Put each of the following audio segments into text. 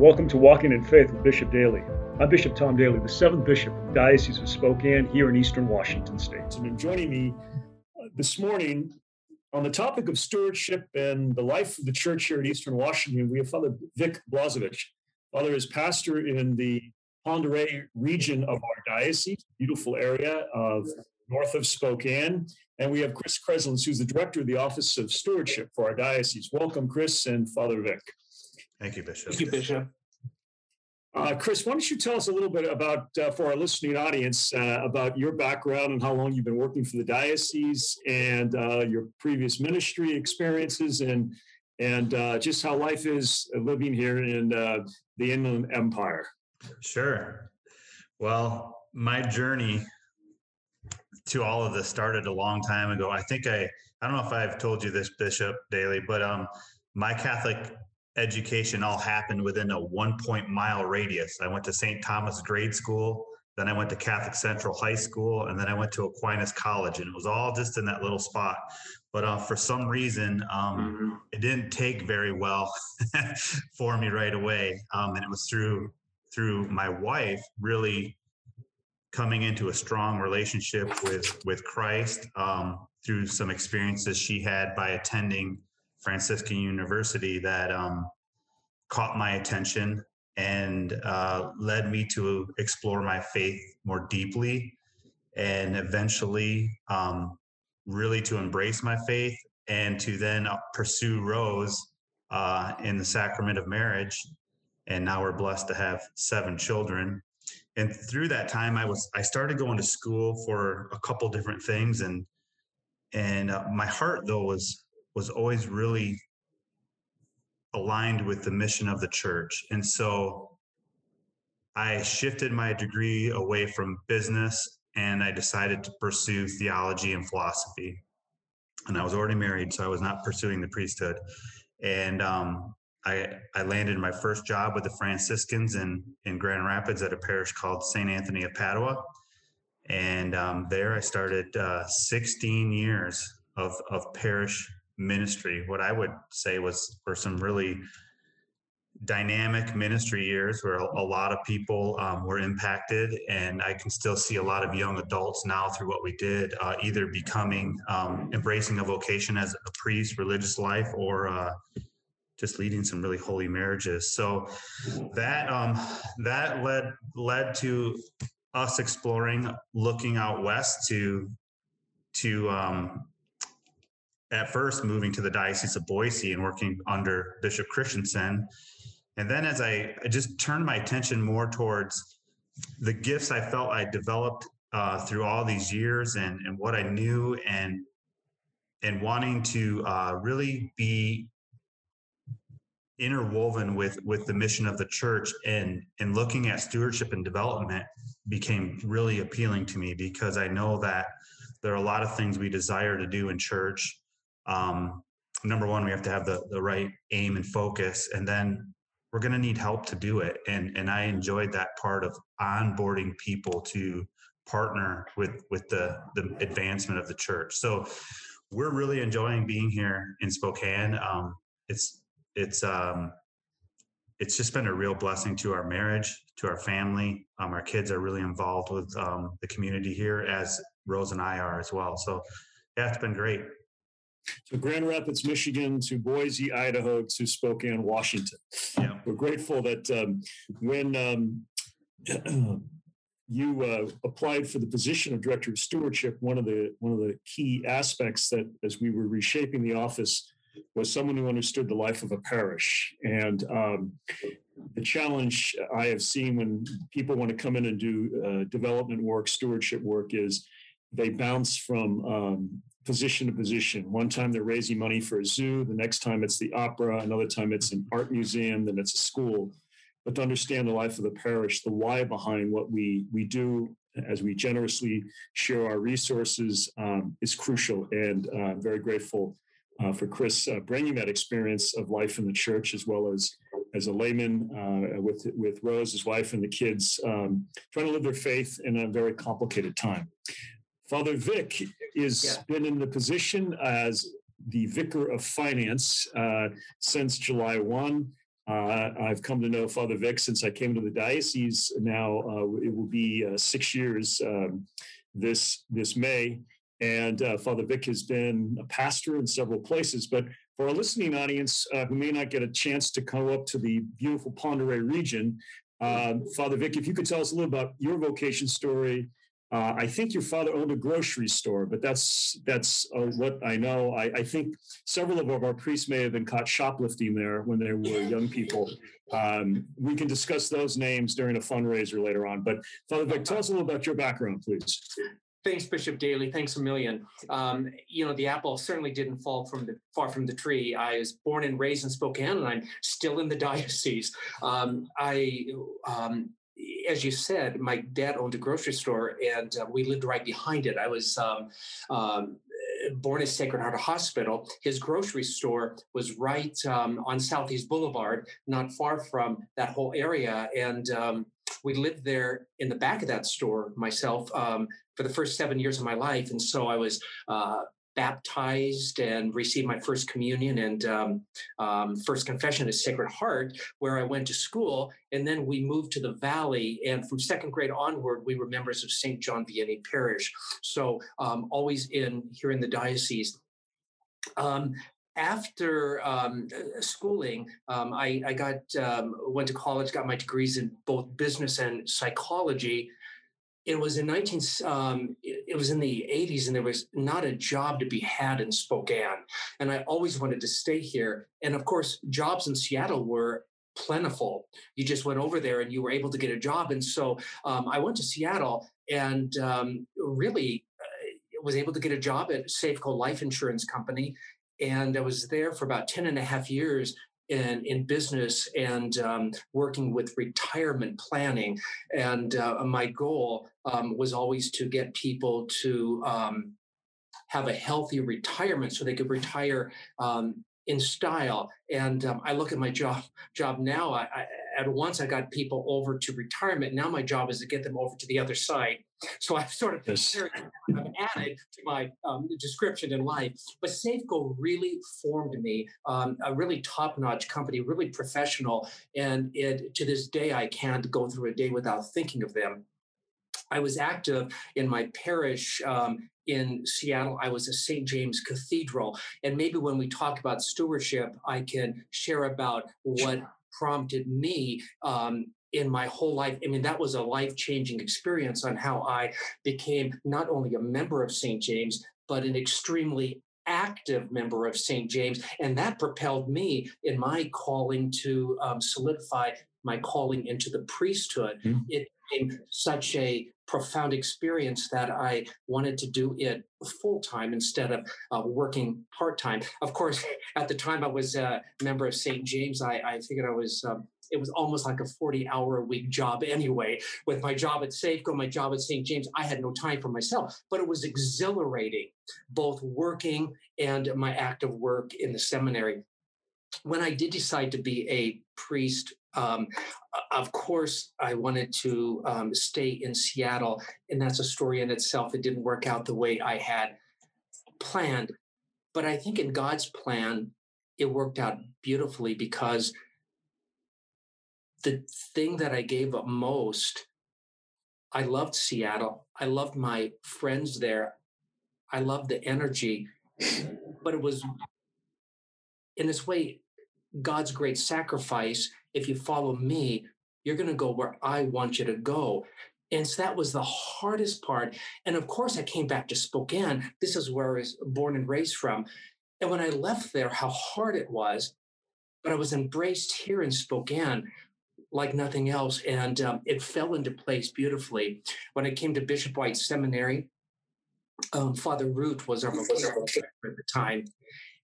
Welcome to Walking in Faith with Bishop Daly. I'm Bishop Tom Daly, the seventh bishop of the Diocese of Spokane here in eastern Washington state. And joining me uh, this morning on the topic of stewardship and the life of the church here in eastern Washington, we have Father Vic Blazevich. Father is pastor in the Pend Oreille region of our diocese, beautiful area of north of Spokane. And we have Chris Kreslins, who's the director of the Office of Stewardship for our diocese. Welcome, Chris and Father Vic. Thank you, Bishop. Thank you, Bishop. Uh, Chris, why don't you tell us a little bit about, uh, for our listening audience, uh, about your background and how long you've been working for the diocese and uh, your previous ministry experiences and and uh, just how life is living here in uh, the Inland Empire. Sure. Well, my journey to all of this started a long time ago. I think I I don't know if I've told you this, Bishop Daly, but um, my Catholic education all happened within a one point mile radius. I went to St. Thomas grade school, then I went to Catholic Central High School, and then I went to Aquinas College, and it was all just in that little spot. But uh, for some reason, um, mm-hmm. it didn't take very well for me right away, um, and it was through through my wife really coming into a strong relationship with with Christ um, through some experiences she had by attending Franciscan University that um, caught my attention and uh, led me to explore my faith more deeply and eventually um, really to embrace my faith and to then uh, pursue Rose uh, in the sacrament of marriage. And now we're blessed to have seven children. And through that time, I was I started going to school for a couple different things, and and uh, my heart though was was always really aligned with the mission of the church. And so I shifted my degree away from business and I decided to pursue theology and philosophy. And I was already married, so I was not pursuing the priesthood. And um, I, I landed my first job with the Franciscans in, in Grand Rapids at a parish called St. Anthony of Padua. And um, there I started uh, 16 years of, of parish ministry. What I would say was for some really dynamic ministry years where a, lot of people um, were impacted and i can still see a lot of young adults now through what we did uh, either becoming um, embracing a vocation as a priest religious life or uh, just leading some really holy marriages so that um, that led led to us exploring looking out west to to um, at first moving to the Diocese of Boise and working under Bishop Christensen. And then as I, I just turned my attention more towards the gifts I felt I developed uh, through all these years and, and what I knew and and wanting to uh, really be interwoven with with the mission of the church and and looking at stewardship and development became really appealing to me because I know that there are a lot of things we desire to do in church um, number one, we have to have the, the right aim and focus, and then we're going to need help to do it. And and I enjoyed that part of onboarding people to partner with with the the advancement of the church. So we're really enjoying being here in Spokane. Um, it's it's um, it's just been a real blessing to our marriage, to our family. Um, our kids are really involved with um, the community here, as Rose and I are as well. So yeah, it's been great. So Grand Rapids, Michigan, to Boise, Idaho, to Spokane, Washington. Yeah. We're grateful that um, when um, you uh, applied for the position of director of stewardship, one of the one of the key aspects that, as we were reshaping the office, was someone who understood the life of a parish. And um, the challenge I have seen when people want to come in and do uh, development work, stewardship work, is they bounce from um, position to position. One time they're raising money for a zoo, the next time it's the opera, another time it's an art museum, then it's a school. But to understand the life of the parish, the why behind what we we do as we generously share our resources um, is crucial. And uh, very grateful uh, for Chris uh, bringing that experience of life in the church as well as as a layman uh, with with Rose, his wife, and the kids, um, trying to live their faith in a very complicated time. Father Vic is yeah. been in the position as the vicar of finance uh, since July 1. Uh, I've come to know Father Vic since I came to the diocese. Now uh, it will be uh, six years um, this this May, and uh, Father Vic has been a pastor in several places. But for our listening audience uh, who may not get a chance to come up to the beautiful Oreille region, um, Father Vic, if you could tell us a little about your vocation story. Uh, I think your father owned a grocery store, but that's that's uh, what I know. I, I, think several of our priests may have been caught shoplifting there when they were young people. Um, we can discuss those names during a fundraiser later on. But Father Vic, tell us a little about your background, please. Thanks, Bishop Daly. Thanks a million. Um, you know, the apple certainly didn't fall from the far from the tree. I was born and raised in Spokane, and I'm still in the diocese. Um, I, um, as you said, my dad owned a grocery store, and uh, we lived right behind it. I was um, um, born at Sacred Heart Hospital. His grocery store was right um, on Southeast Boulevard, not far from that whole area, and we lived there in the back of that store myself um, for the first seven years of my life. And so I was uh, baptized and received my first communion and um, um, first confession at Sacred Heart, where I went to school. And then we moved to the Valley. And from second grade onward, we were members of St. John Vianney Parish. So um, always in here in the diocese. Um, after um, schooling, um, I, I, got went to college, got my degrees in both business and psychology. It was in 19. Um, it was in the 80s, and there was not a job to be had in Spokane. And I always wanted to stay here. And of course, jobs in Seattle were plentiful. You just went over there and you were able to get a job. And so um, I went to Seattle and um, really uh, was able to get a job at Safeco Life Insurance Company and I was there for about 10 and a half years in, in business and um, working with retirement planning. And uh, my goal um, was always to get people to um, have a healthy retirement so they could retire um, in style. And um, I look at my job job now. I, I, at once I got people over to retirement. Now my job is to get them over to the other side. So I've sort of yes. I've added to my um, description in life. But Safeco really formed me, um, a really top-notch company, really professional, and it, to this day I can't go through a day without thinking of them. I was active in my parish um, in Seattle. I was at St. James Cathedral. And maybe when we talk about stewardship, I can share about what prompted me um, in my whole life. I mean, that was a life changing experience on how I became not only a member of St. James, but an extremely active member of St. James. And that propelled me in my calling to um, solidify my calling into the priesthood. Mm-hmm. It became such a profound experience that I wanted to do it full time instead of uh, working part time. Of course, at the time I was a member of St. James, I, I figured I was. Um, it was almost like a 40 hour a week job anyway. With my job at Safeco, my job at St. James, I had no time for myself, but it was exhilarating, both working and my active work in the seminary. When I did decide to be a priest um, of course, I wanted to um, stay in Seattle, and that's a story in itself. It didn't work out the way I had planned. But I think in God's plan, it worked out beautifully because the thing that I gave up most, I loved Seattle. I loved my friends there. I loved the energy, but it was in this way God's great sacrifice if you follow me, you're going to go where I want you to go. And so that was the hardest part. And of course, I came back to Spokane. This is where I was born and raised from. And when I left there, how hard it was. But I was embraced here in Spokane like nothing else. And um, it fell into place beautifully. When I came to Bishop White Seminary, um, Father Root was our at the time.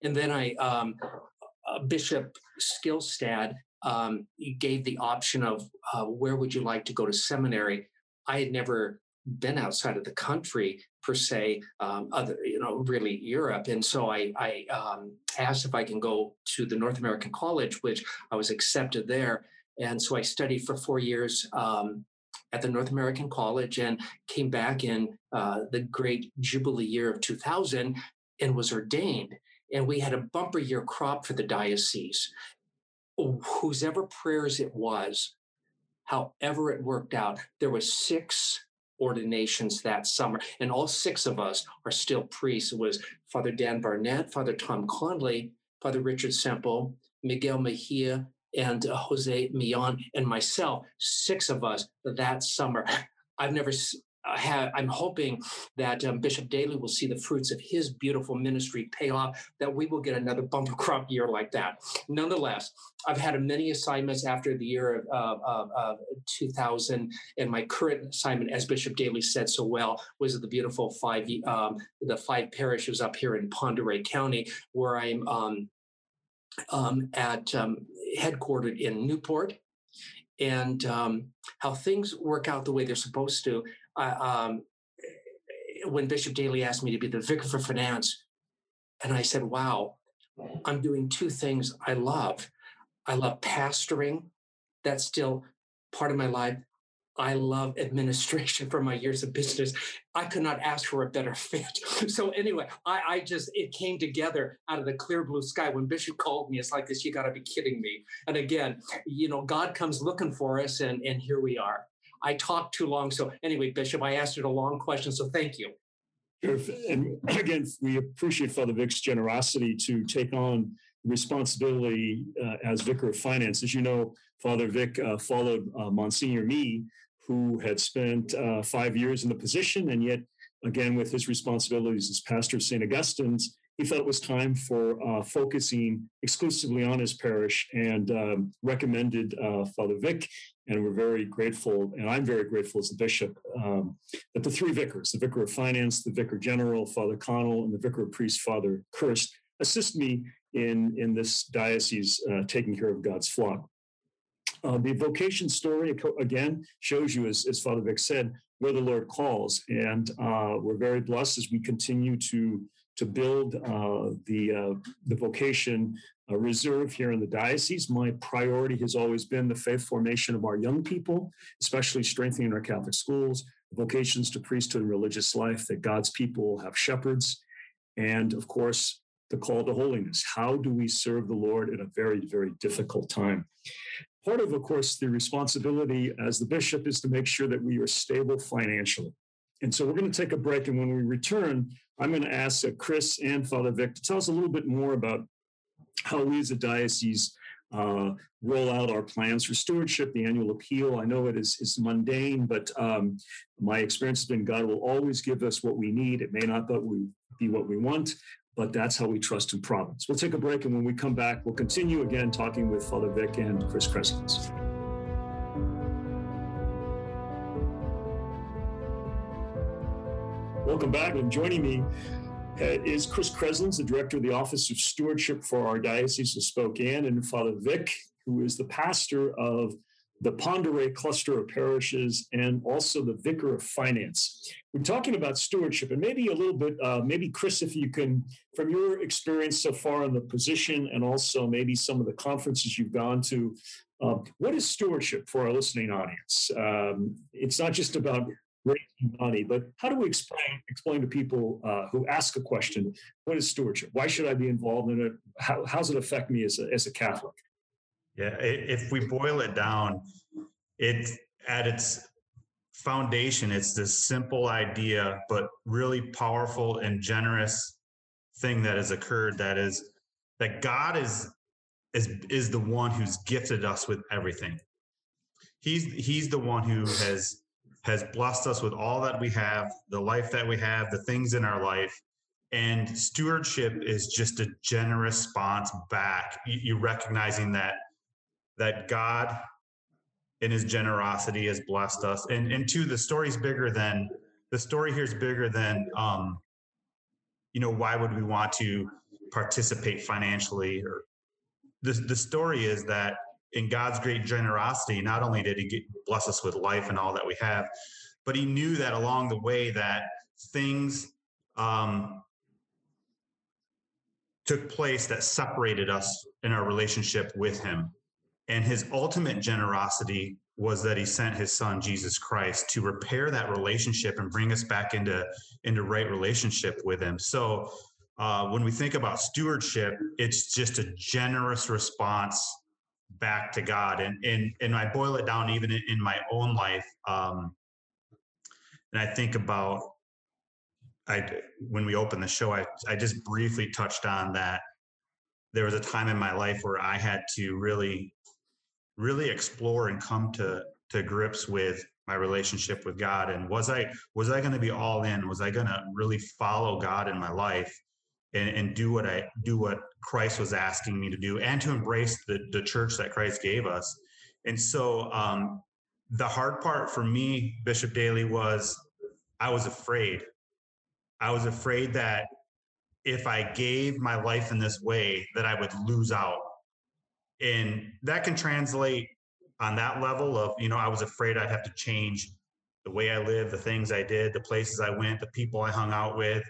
And then I, um, uh, Bishop Skylstad um, gave the option of uh, where would you like to go to seminary. I had never been outside of the country per se, um, other you know, really Europe, and so I, I um, asked if I can go to the North American College, which I was accepted there, and so I studied for four years. Um, at the North American College and came back in uh, the great Jubilee year of 2000 and was ordained and we had a bumper year crop for the diocese whose ever prayers it was, however it worked out, there was six ordinations that summer, and all six of us are still priests. It was Father Dan Barnett, Father Tom Conley, Father Richard Semple, Miguel Mejia, and uh, Jose Millon, and myself, six of us that summer. I've never had. I'm hoping that um, Bishop Daly will see the fruits of his beautiful ministry pay off, that we will get another bumper crop year like that. Nonetheless, I've had many assignments after the year of, of, of 2000, and my current assignment, as Bishop Daly said so well, was the beautiful five um, the five parishes up here in Oreille County, where I'm um, um, at um, headquartered in Newport, and um, how things work out the way they're supposed to um, when Bishop Daly asked me to be the vicar for finance, and I said, "Wow, I'm doing two things I love. I love pastoring. That's still part of my life. I love administration for my years of business. I could not ask for a better fit. So anyway, I, I, just it came together out of the clear blue sky. When Bishop called me, it's like this, you gotta be kidding me. And again, you know, God comes looking for us, and, and here we are. I talked too long. So anyway, Bishop, I asked you a long question. So thank you. And again, we appreciate Father Vic's generosity to take on responsibility uh, as vicar of finance. As you know, Father Vic uh, followed uh, Monsignor Me, who had spent uh, five years in the position, and yet, again, with his responsibilities as pastor of St. Augustine's, he felt it was time for uh, focusing exclusively on his parish and um, recommended uh, Father Vic. And we're very grateful, and I'm very grateful as the bishop, um, that the three vicars, the vicar of finance, the vicar general, Father Connell, and the vicar of priest, Father Kirst, assist me in, in this diocese uh, taking care of God's flock. Uh, the vocation story, again, shows you, as, as Father Vic said, where the Lord calls. And uh, we're very blessed as we continue to to build uh, the, uh, the vocation uh, reserve here in the diocese. My priority has always been the faith formation of our young people, especially strengthening our Catholic schools, vocations to priesthood and religious life, that God's people have shepherds, and of course, the call to holiness. How do we serve the Lord in a very, very difficult time? Part of, of course, the responsibility as the bishop is to make sure that we are stable financially. And so we're going to take a break. And when we return, I'm going to ask uh, Chris and Father Vic to tell us a little bit more about how we as a diocese uh, roll out our plans for stewardship, the annual appeal. I know it is, is mundane, but um, my experience has been God will always give us what we need. It may not be what we want, but that's how we trust in providence. We'll take a break, and when we come back, we'll continue again talking with Father Vic and Chris Kreslins. Welcome back. And joining me uh, is Chris Kreslins, the director of the Office of Stewardship for our Diocese of Spokane, and Father Vic, who is the pastor of the Oreille cluster of parishes and also the vicar of finance. We're talking about stewardship, and maybe a little bit, uh, maybe Chris, if you can, from your experience so far in the position, and also maybe some of the conferences you've gone to, uh, what is stewardship for our listening audience? Um, it's not just about raising money. But how do we explain explain to people uh, who ask a question, what is stewardship? Why should I be involved in it? How, how does it affect me as a, as a Catholic? Yeah, if we boil it down, it at its foundation, it's this simple idea, but really powerful and generous thing that has occurred. That is that God is is is the one who's gifted us with everything. He's he's the one who has has blessed us with all that we have, the life that we have, the things in our life. And stewardship is just a generous response back. You, you recognizing that that God in his generosity has blessed us. And and two, the story's bigger than the story here is bigger than um, you know, why would we want to participate financially or the the story is that in God's great generosity, not only did He get, bless us with life and all that we have, but He knew that along the way that things um, took place that separated us in our relationship with Him. And His ultimate generosity was that He sent His Son Jesus Christ to repair that relationship and bring us back into into right relationship with Him. So. Uh, when we think about stewardship, it's just a generous response back to God. And and and I boil it down even in, my own life. Um, and I think about I when we opened the show, I I just briefly touched on that. There was a time in my life where I had to really, really explore and come to to grips with my relationship with God. And was I was I going to be all in? Was I going to really follow God in my life? and, and do what I do what Christ was asking me to do and to embrace the, the church that Christ gave us. And so um, the hard part for me, Bishop Daly, was I was afraid. I was afraid that if I gave my life in this way, that I would lose out. And that can translate on that level of, you know, I was afraid I'd have to change the way I live, the things I did, the places I went, the people I hung out with,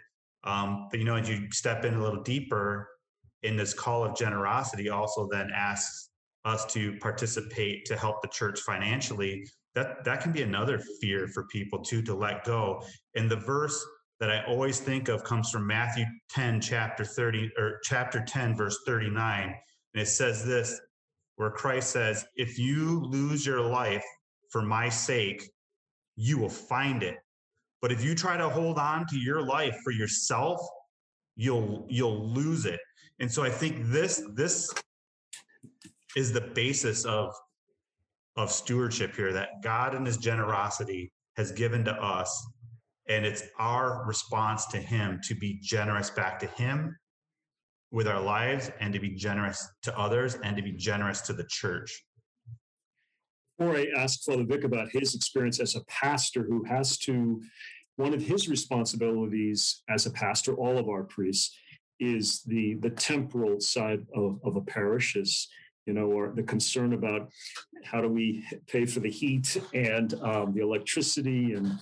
um, but you know, as you step in a little deeper in this call of generosity, also then asks us to participate to help the church financially. That that can be another fear for people too to let go. And the verse that I always think of comes from Matthew 10, chapter 30, or chapter 10, verse 39. And it says this, where Christ says, If you lose your life for my sake, you will find it. But if you try to hold on to your life for yourself, you'll you'll lose it. And so I think this this is the basis of of stewardship here that God in his generosity has given to us and it's our response to him to be generous back to him with our lives and to be generous to others and to be generous to the church. Before I ask Father Vic about his experience as a pastor who has to, one of his responsibilities as a pastor, all of our priests, is the the temporal side of, of a parish is you know or the concern about how do we pay for the heat and um, the electricity and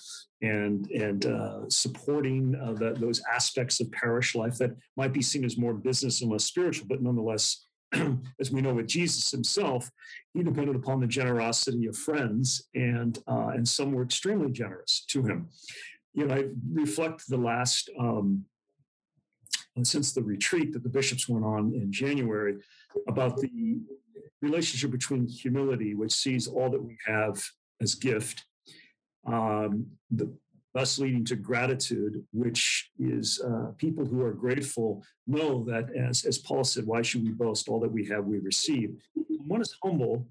and and uh, supporting uh, the, those aspects of parish life that might be seen as more business and less spiritual but nonetheless as we know with Jesus himself, he depended upon the generosity of friends, and uh, and some were extremely generous to him. You know, I reflect the last um, since the retreat that the bishops went on in January about the relationship between humility, which sees all that we have as gift, um, the, thus leading to gratitude, which is uh, people who are grateful know that, as, as Paul said, why should we boast? All that we have, we receive. One is humble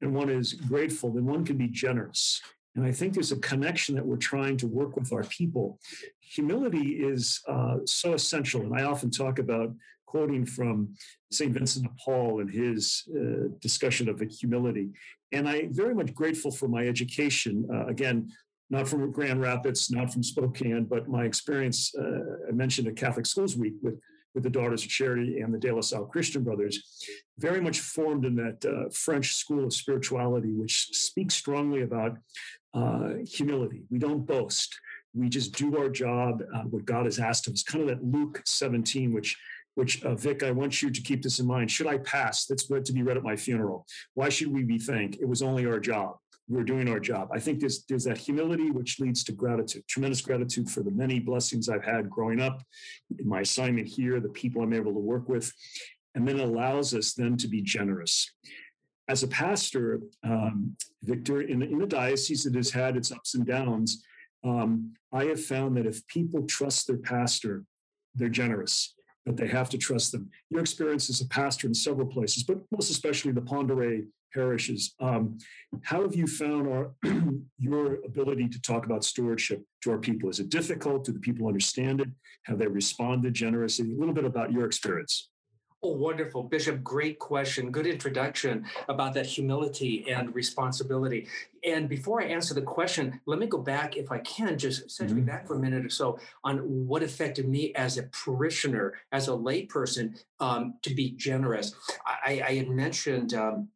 and one is grateful, then one can be generous. And I think there's a connection that we're trying to work with our people. Humility is uh, so essential. And I often talk about quoting from St. Vincent de Paul in his uh, discussion of humility. And I'm very much grateful for my education. Uh, again, not from Grand Rapids, not from Spokane, but my experience, uh, I mentioned at Catholic Schools Week with, with the Daughters of Charity and the De La Salle Christian Brothers, very much formed in that uh, French school of spirituality, which speaks strongly about uh, humility. We don't boast. We just do our job, uh, what God has asked of us. Kind of that Luke 17, which which uh, Vic, I want you to keep this in mind. Should I pass? That's to be read at my funeral. Why should we be thanked? It was only our job we're doing our job. I think there's there's that humility which leads to gratitude, tremendous gratitude for the many blessings I've had growing up, my assignment here, the people I'm able to work with, and then allows us then to be generous. As a pastor, um, Victor, in, in a diocese that has had its ups and downs, um, I have found that if people trust their pastor, they're generous but they have to trust them. Your experience as a pastor in several places, but most especially the d'Oreille parishes. Um, how have you found our, your ability to talk about stewardship to our people? Is it difficult? Do the people understand it? Have they responded generously? A little bit about your experience. Oh, wonderful. Bishop, great question. Good introduction about that humility and responsibility. And before I answer the question, let me go back, if I can, just set mm-hmm. me back for a minute or so on what affected me as a parishioner, as a layperson, um, to be generous. I, I had mentioned um,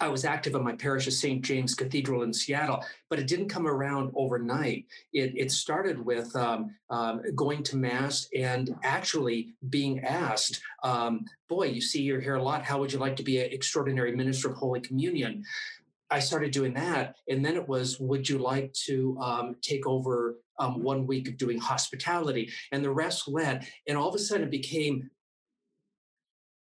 I was active in my parish of St. James Cathedral in Seattle, but it didn't come around overnight. It, it started with um, um, going to Mass and actually being asked, um, Boy, you see you're here a lot. How would you like to be an extraordinary minister of Holy Communion? I started doing that. And then it was, Would you like to um, take over um, one week of doing hospitality? And the rest led. And all of a sudden it became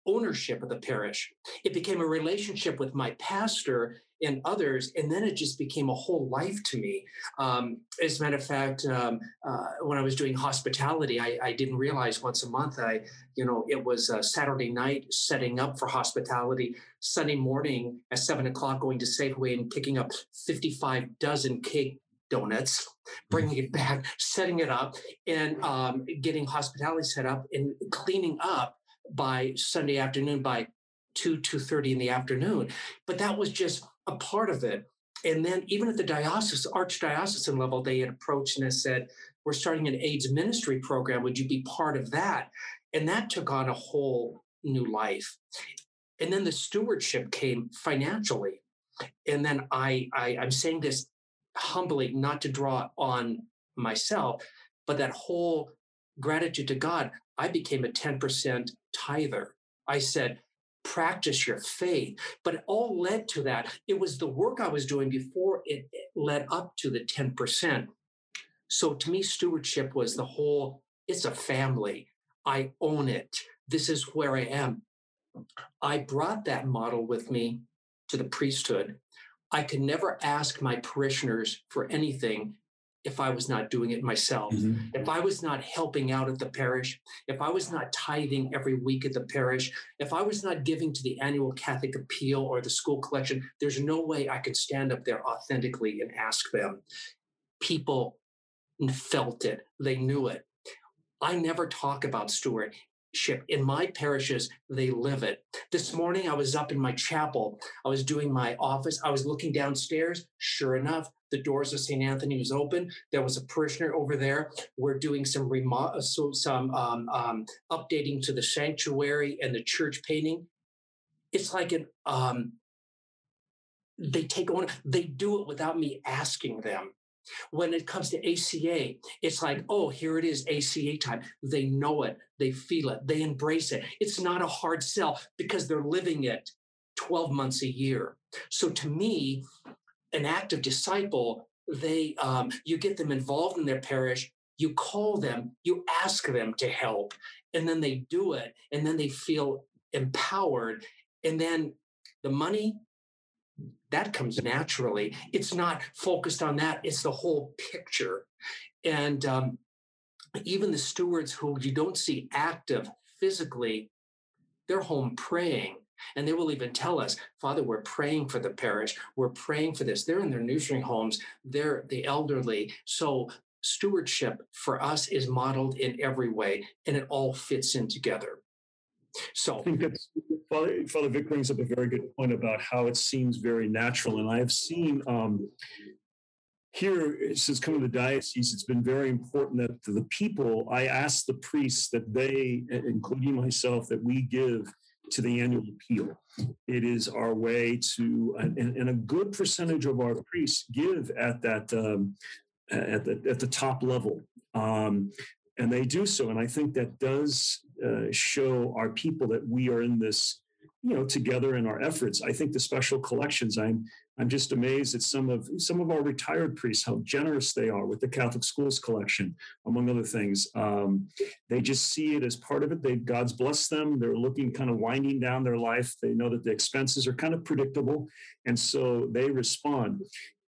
ownership of the parish. It became a relationship with my pastor and others, and then it just became a whole life to me. Um, as a matter of fact, um, uh, when I was doing hospitality, I, I, didn't realize once a month I, you know, it was a Saturday night setting up for hospitality, Sunday morning at seven o'clock going to Safeway and picking up 55 dozen cake donuts, bringing it back, setting it up, and um, getting hospitality set up and cleaning up by Sunday afternoon by two two thirty in the afternoon. But that was just a part of it. And then even at the diocese, archdiocesan level, they had approached and said, "We're starting an AIDS ministry program. Would you be part of that?" And that took on a whole new life. And then the stewardship came financially. And then I, I I'm saying this humbly, not to draw on myself, but that whole gratitude to God. I became a 10% tither. I said, practice your faith. But it all led to that. It was the work I was doing before it, led up to the 10%. So to me, stewardship was the whole, it's a family. I own it. This is where I am. I brought that model with me to the priesthood. I could never ask my parishioners for anything if I was not doing it myself, mm-hmm. if I was not helping out at the parish, if I was not tithing every week at the parish, if I was not giving to the annual Catholic appeal or the school collection, there's no way I could stand up there authentically and ask them. People felt it, they knew it. I never talk about steward ship. In my parishes, they live it. This morning, I was up in my chapel. I was doing my office. I was looking downstairs. Sure enough, the doors of St. Anthony was open. There was a parishioner over there. We're doing some remo- uh, so some um, um, updating to the sanctuary and the church painting. It's like an um, they take on. They do it without me asking them. When it comes to ACA, it's like, oh, here it is, ACA time. They know it, they feel it, they embrace it. It's not a hard sell because they're living it 12 months a year. So to me, an active disciple, they um, you get them involved in their parish, you call them, you ask them to help, and then they do it, and then they feel empowered, and then the money that comes naturally. It's not focused on that, it's the whole picture. And um, even the stewards who you don't see active physically, they're home praying. And they will even tell us, Father, we're praying for the parish. We're praying for this. They're in their nurturing homes. They're the elderly. So stewardship for us is modeled in every way, and it all fits in together. So I think that's Father, Father Vic brings up a very good point about how it seems very natural. And I have seen um, here, since coming to the diocese, it's been very important that the people, I ask the priests that they, including myself, that we give to the annual appeal. It is our way to, and, and a good percentage of our priests give at that um, at the at the top level. Um, and they do so. And I think that does uh, show our people that we are in this, you know, together in our efforts. I think the special collections. I'm I'm just amazed at some of some of our retired priests how generous they are with the Catholic schools collection, among other things. Um, they just see it as part of it. They God's blessed them. They're looking kind of winding down their life. They know that the expenses are kind of predictable, and so they respond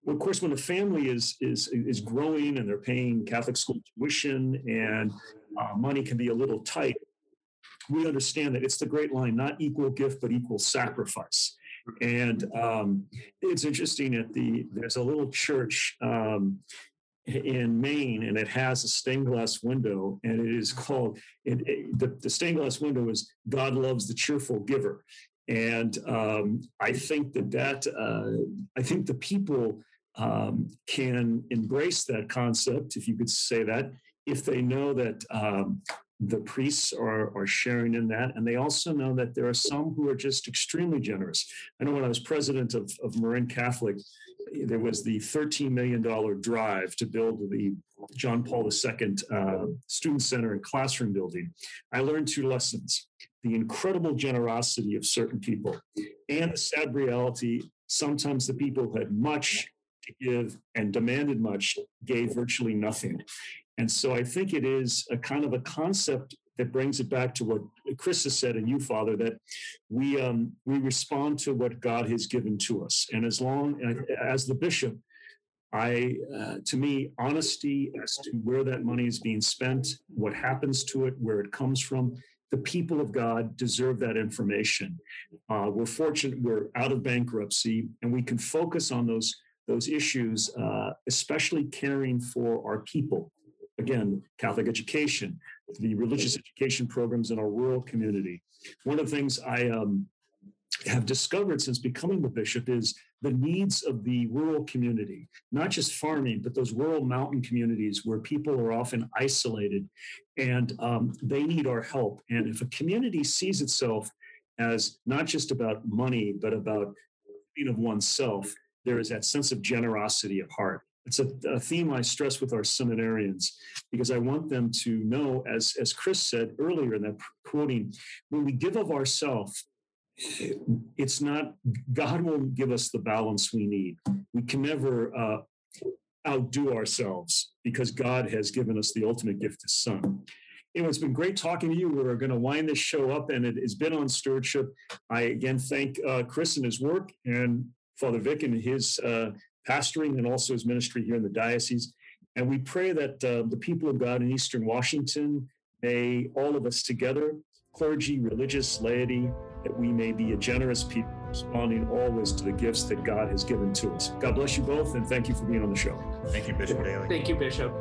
of course, when a family is is is growing and they're paying Catholic school tuition and uh, money can be a little tight, we understand that it's the great line: not equal gift, but equal sacrifice. And um, it's interesting at the there's a little church um, in Maine, and it has a stained glass window, and it is called it, it, the, the stained glass window is God loves the cheerful giver. And um, I think that that uh, I think the people um, can embrace that concept, if you could say that, if they know that um, the priests are, are sharing in that. And they also know that there are some who are just extremely generous. I know when I was president of, of Marin Catholic, there was the $13 million drive to build the John Paul II uh, Student Center and classroom building. I learned two lessons the incredible generosity of certain people and the sad reality sometimes the people who had much to give and demanded much gave virtually nothing. And so I think it is a kind of a concept that brings it back to what Chris has said, and you, Father, that we um, we respond to what God has given to us, and as long as the bishop, I, uh, to me, honesty as to where that money is being spent, what happens to it, where it comes from. The people of God deserve that information. Uh, we're fortunate we're out of bankruptcy, and we can focus on those those issues, uh, especially caring for our people. Again, Catholic education, the religious education programs in our rural community. One of the things I um, have discovered since becoming the bishop is the needs of the rural community, not just farming, but those rural mountain communities where people are often isolated and um, they need our help. And if a community sees itself as not just about money, but about being of oneself, there is that sense of generosity of heart. It's a, a, theme I stress with our seminarians because I want them to know, as, as Chris said earlier in that quoting, when we give of ourselves, it's not god will give us the balance we need we can never uh, outdo ourselves because god has given us the ultimate gift his son anyway, it's been great talking to you. We're going to wind this show up, and it has been on stewardship. I again thank uh, Chris and his work, and Father Vic and his uh, pastoring, and also his ministry here in the diocese. And we pray that uh, the people of God in Eastern Washington may all of us together, clergy, religious, laity, that we may be a generous people, responding always to the gifts that God has given to us. God bless you both, and thank you for being on the show. Thank you, Bishop Daly. Thank you, Bishop.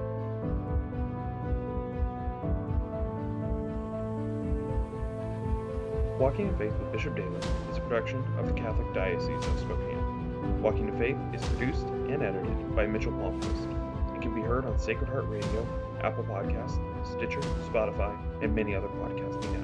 Walking in Faith with Bishop Daly is a production of the Catholic Diocese of Spokane. Walking to Faith is produced and edited by Mitchell Blomquist. It can be heard on Sacred Heart Radio, Apple Podcasts, Stitcher, Spotify, and many other podcasting networks.